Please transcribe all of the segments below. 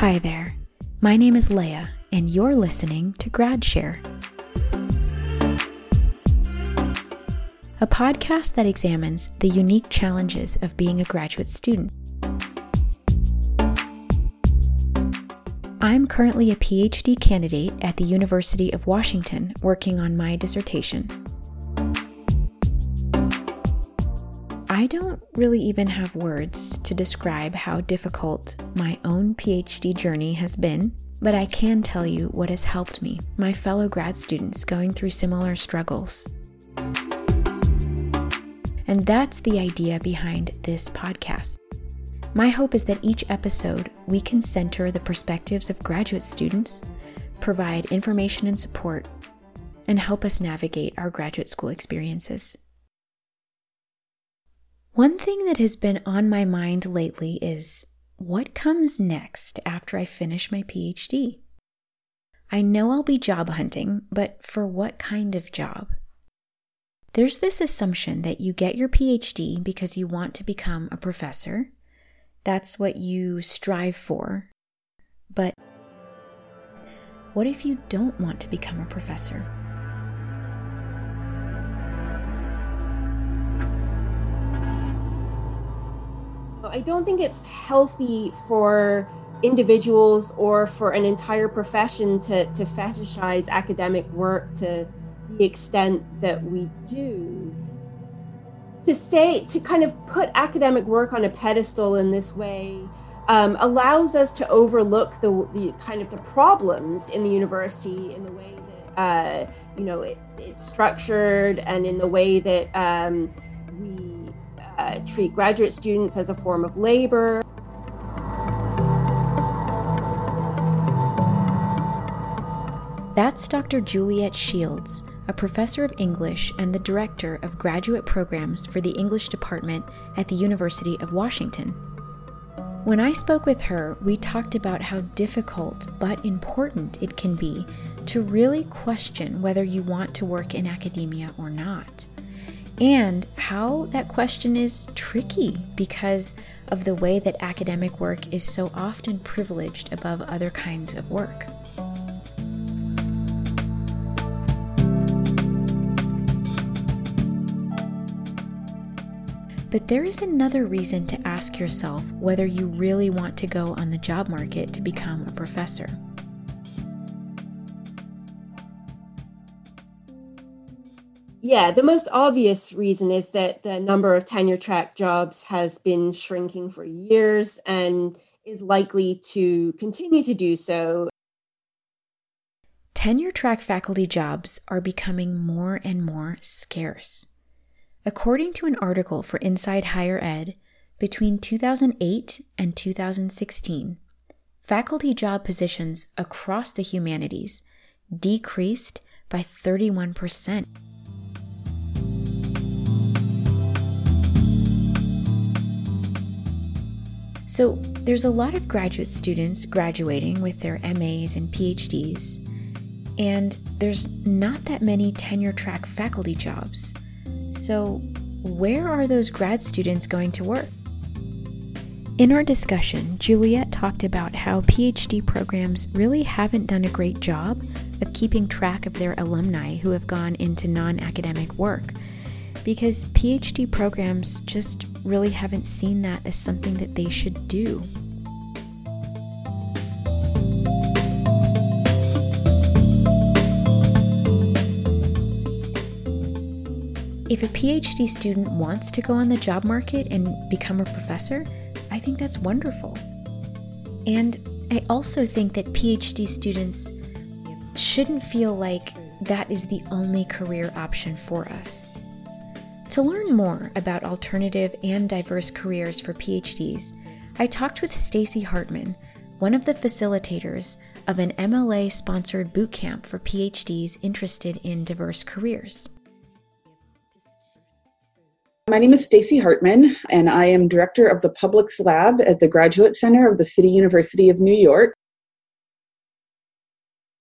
Hi there. My name is Leah, and you're listening to GradShare, a podcast that examines the unique challenges of being a graduate student. I'm currently a PhD candidate at the University of Washington working on my dissertation. I don't really even have words to describe how difficult my own PhD journey has been, but I can tell you what has helped me, my fellow grad students going through similar struggles. And that's the idea behind this podcast. My hope is that each episode we can center the perspectives of graduate students, provide information and support, and help us navigate our graduate school experiences. One thing that has been on my mind lately is what comes next after I finish my PhD? I know I'll be job hunting, but for what kind of job? There's this assumption that you get your PhD because you want to become a professor. That's what you strive for. But what if you don't want to become a professor? I don't think it's healthy for individuals or for an entire profession to, to fetishize academic work to the extent that we do. To say, to kind of put academic work on a pedestal in this way um, allows us to overlook the, the kind of the problems in the university in the way that, uh, you know, it, it's structured and in the way that um, uh, treat graduate students as a form of labor. That's Dr. Juliet Shields, a professor of English and the director of graduate programs for the English department at the University of Washington. When I spoke with her, we talked about how difficult but important it can be to really question whether you want to work in academia or not and how that question is tricky because of the way that academic work is so often privileged above other kinds of work. But there is another reason to ask yourself whether you really want to go on the job market to become a professor. Yeah, the most obvious reason is that the number of tenure track jobs has been shrinking for years and is likely to continue to do so. Tenure track faculty jobs are becoming more and more scarce. According to an article for Inside Higher Ed, between 2008 and 2016, faculty job positions across the humanities decreased by 31%. So, there's a lot of graduate students graduating with their MAs and PhDs, and there's not that many tenure track faculty jobs. So, where are those grad students going to work? In our discussion, Juliet talked about how PhD programs really haven't done a great job of keeping track of their alumni who have gone into non academic work because PhD programs just really haven't seen that as something that they should do. If a PhD student wants to go on the job market and become a professor, I think that's wonderful. And I also think that PhD students shouldn't feel like that is the only career option for us. To learn more about alternative and diverse careers for PhDs, I talked with Stacy Hartman, one of the facilitators of an MLA sponsored bootcamp for PhDs interested in diverse careers. My name is Stacy Hartman, and I am director of the Publics Lab at the Graduate Center of the City University of New York.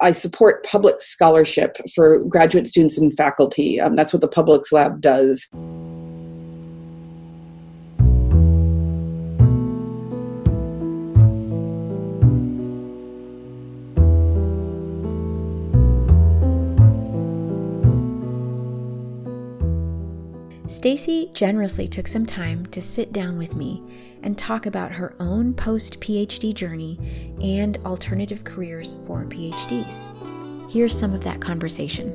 I support public scholarship for graduate students and faculty. Um, that's what the Publics Lab does. Stacy generously took some time to sit down with me and talk about her own post PhD journey and alternative careers for PhDs. Here's some of that conversation.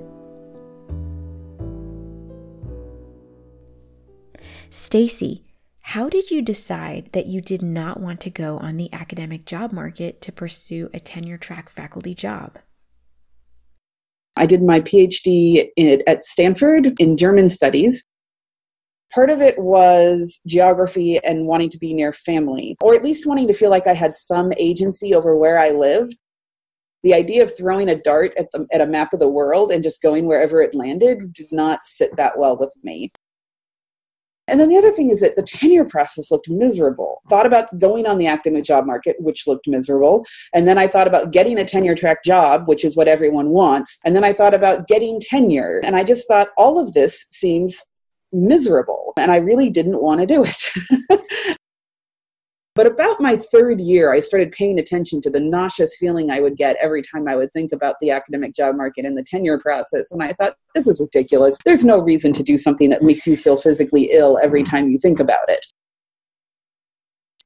Stacy, how did you decide that you did not want to go on the academic job market to pursue a tenure track faculty job? I did my PhD at Stanford in German studies. Part of it was geography and wanting to be near family, or at least wanting to feel like I had some agency over where I lived. The idea of throwing a dart at, the, at a map of the world and just going wherever it landed did not sit that well with me. And then the other thing is that the tenure process looked miserable. Thought about going on the academic job market, which looked miserable. And then I thought about getting a tenure track job, which is what everyone wants. And then I thought about getting tenure. And I just thought all of this seems miserable. And I really didn't want to do it. But about my third year, I started paying attention to the nauseous feeling I would get every time I would think about the academic job market and the tenure process. And I thought, this is ridiculous. There's no reason to do something that makes you feel physically ill every time you think about it.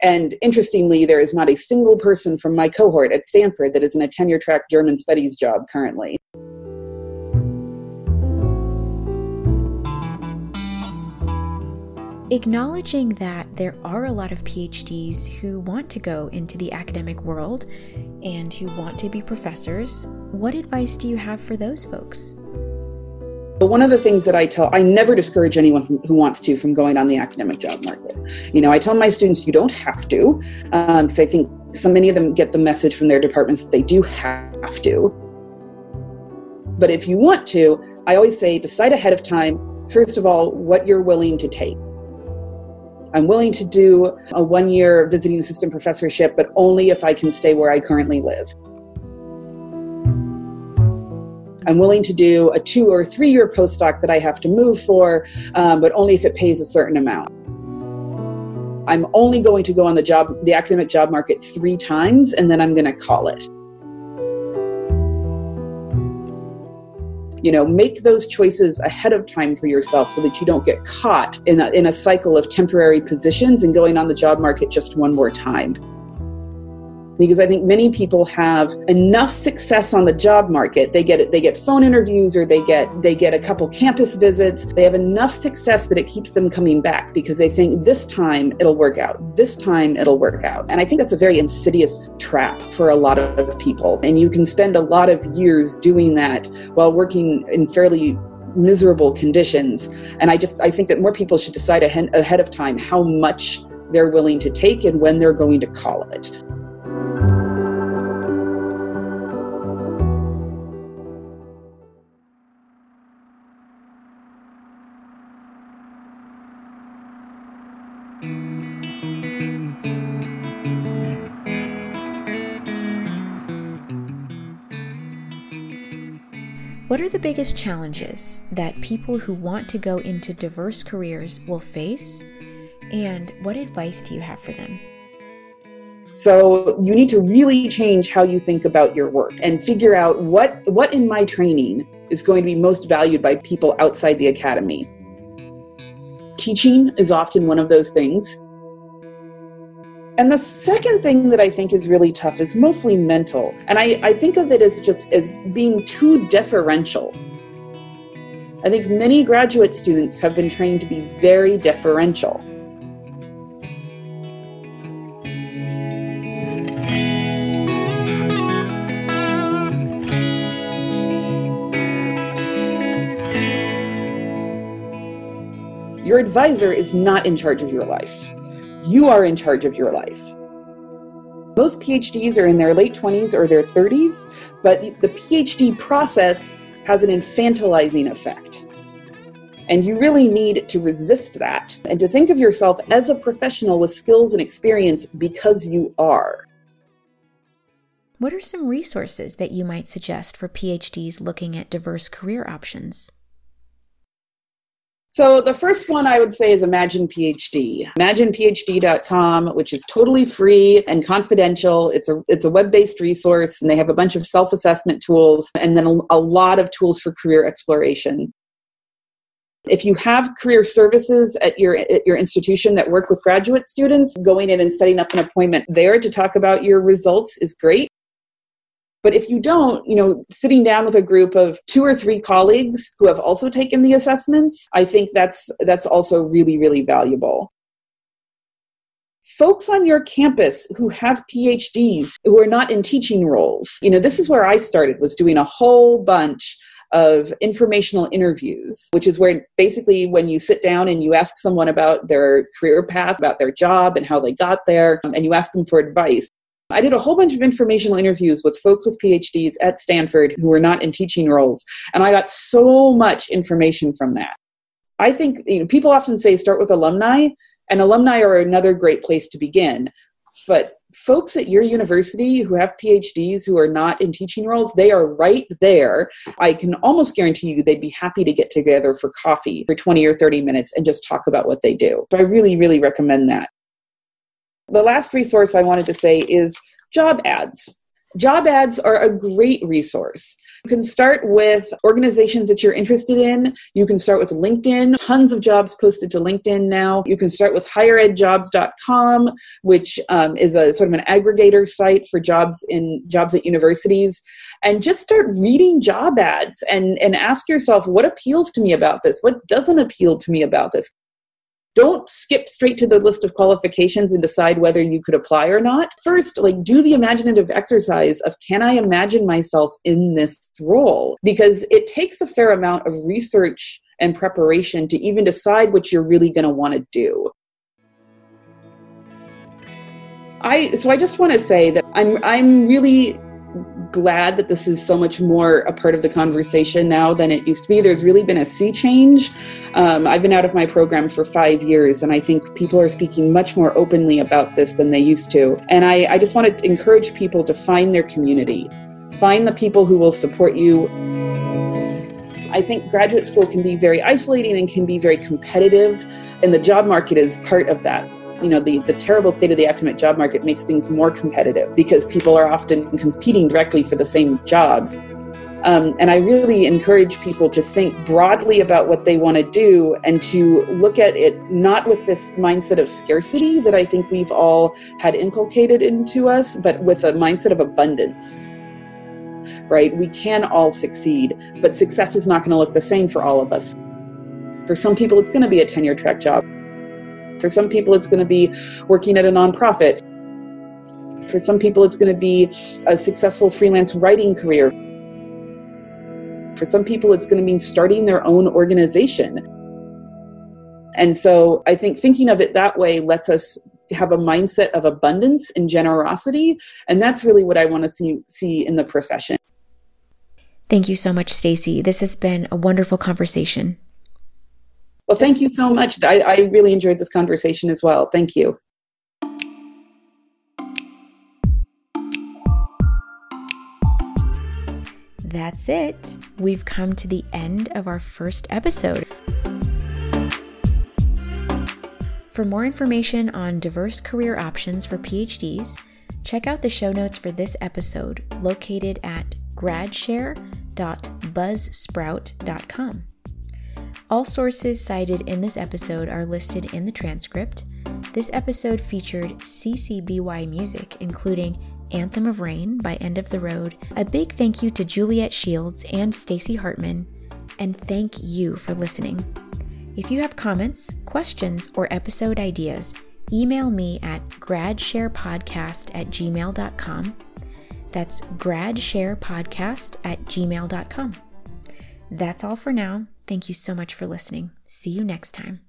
And interestingly, there is not a single person from my cohort at Stanford that is in a tenure track German studies job currently. Acknowledging that there are a lot of PhDs who want to go into the academic world and who want to be professors, what advice do you have for those folks? But one of the things that I tell, I never discourage anyone who wants to from going on the academic job market. You know, I tell my students you don't have to, um, I think so many of them get the message from their departments that they do have to. But if you want to, I always say decide ahead of time, first of all, what you're willing to take. I'm willing to do a one year visiting assistant professorship, but only if I can stay where I currently live. I'm willing to do a two or three year postdoc that I have to move for, um, but only if it pays a certain amount. I'm only going to go on the job, the academic job market three times, and then I'm going to call it. You know make those choices ahead of time for yourself so that you don't get caught in a, in a cycle of temporary positions and going on the job market just one more time because I think many people have enough success on the job market. They get they get phone interviews or they get they get a couple campus visits. They have enough success that it keeps them coming back because they think this time it'll work out. This time it'll work out. And I think that's a very insidious trap for a lot of people. And you can spend a lot of years doing that while working in fairly miserable conditions. And I just I think that more people should decide ahead of time how much they're willing to take and when they're going to call it. What are the biggest challenges that people who want to go into diverse careers will face? And what advice do you have for them? So you need to really change how you think about your work and figure out what what in my training is going to be most valued by people outside the academy. Teaching is often one of those things. And the second thing that I think is really tough is mostly mental. And I, I think of it as just as being too deferential. I think many graduate students have been trained to be very deferential. Your advisor is not in charge of your life. You are in charge of your life. Most PhDs are in their late 20s or their 30s, but the PhD process has an infantilizing effect. And you really need to resist that and to think of yourself as a professional with skills and experience because you are. What are some resources that you might suggest for PhDs looking at diverse career options? So the first one I would say is Imagine PhD. ImaginePhD.com, which is totally free and confidential. It's a it's a web-based resource, and they have a bunch of self-assessment tools, and then a, lot of tools for career exploration. If you have career services at your at your institution that work with graduate students, going in and setting up an appointment there to talk about your results is great. But if you don't, you know, sitting down with a group of two or three colleagues who have also taken the assessments, I think that's that's also really really valuable. Folks on your campus who have PhDs who are not in teaching roles. You know, this is where I started was doing a whole bunch of informational interviews, which is where basically when you sit down and you ask someone about their career path, about their job and how they got there, um, and you ask them for advice. I did a whole bunch of informational interviews with folks with PhDs at Stanford who were not in teaching roles, and I got so much information from that. I think you know, people often say start with alumni, and alumni are another great place to begin. But folks at your university who have PhDs who are not in teaching roles, they are right there. I can almost guarantee you they'd be happy to get together for coffee for 20 or 30 minutes and just talk about what they do. So I really, really recommend that. The last resource I wanted to say is job ads. Job ads are a great resource. You can start with organizations that you're interested in. You can start with LinkedIn, tons of jobs posted to LinkedIn now. You can start with higheredjobs.com, which um, is a sort of an aggregator site for jobs in jobs at universities. And just start reading job ads and, and ask yourself, what appeals to me about this? What doesn't appeal to me about this? Don't skip straight to the list of qualifications and decide whether you could apply or not. First, like do the imaginative exercise of can I imagine myself in this role? Because it takes a fair amount of research and preparation to even decide what you're really going to want to do. I so I just want to say that I'm I'm really glad that this is so much more a part of the conversation now than it used to be. There's really been a sea change. Um, I've been out of my program for five years, and I think people are speaking much more openly about this than they used to. And I, I just want to encourage people to find their community, find the people who will support you. I think graduate school can be very isolating and can be very competitive, and the job market is part of that you know the, the terrible state of the academic job market makes things more competitive because people are often competing directly for the same jobs. Um, and i really encourage people to think broadly about what they want to do and to look at it not with this mindset of scarcity that i think we've all had inculcated into us but with a mindset of abundance right? We can all succeed but success is not going to look the same for all of us. For some people it's going to be a tenure track job for some people, it's going to be working at a nonprofit. For some people, it's going to be a successful freelance writing career. For some people, it's going to mean starting their own organization. And so I think thinking of it that way lets us have a mindset of abundance and generosity. And that's really what I want to see, see in the profession. Thank you so much, Stacy. This has been a wonderful conversation. Well, thank you so much. I, I really enjoyed this conversation as well. Thank you. That's it. We've come to the end of our first episode. For more information on diverse career options for PhDs, check out the show notes for this episode located at gradshare.buzzsprout.com. All sources cited in this episode are listed in the transcript. This episode featured CCBY music, including Anthem of Rain by End of the Road. A big thank you to Juliet Shields and Stacy Hartman, and thank you for listening. If you have comments, questions, or episode ideas, email me at gradsharepodcast at gmail.com. That's gradsharepodcast at gmail.com. That's all for now. Thank you so much for listening. See you next time.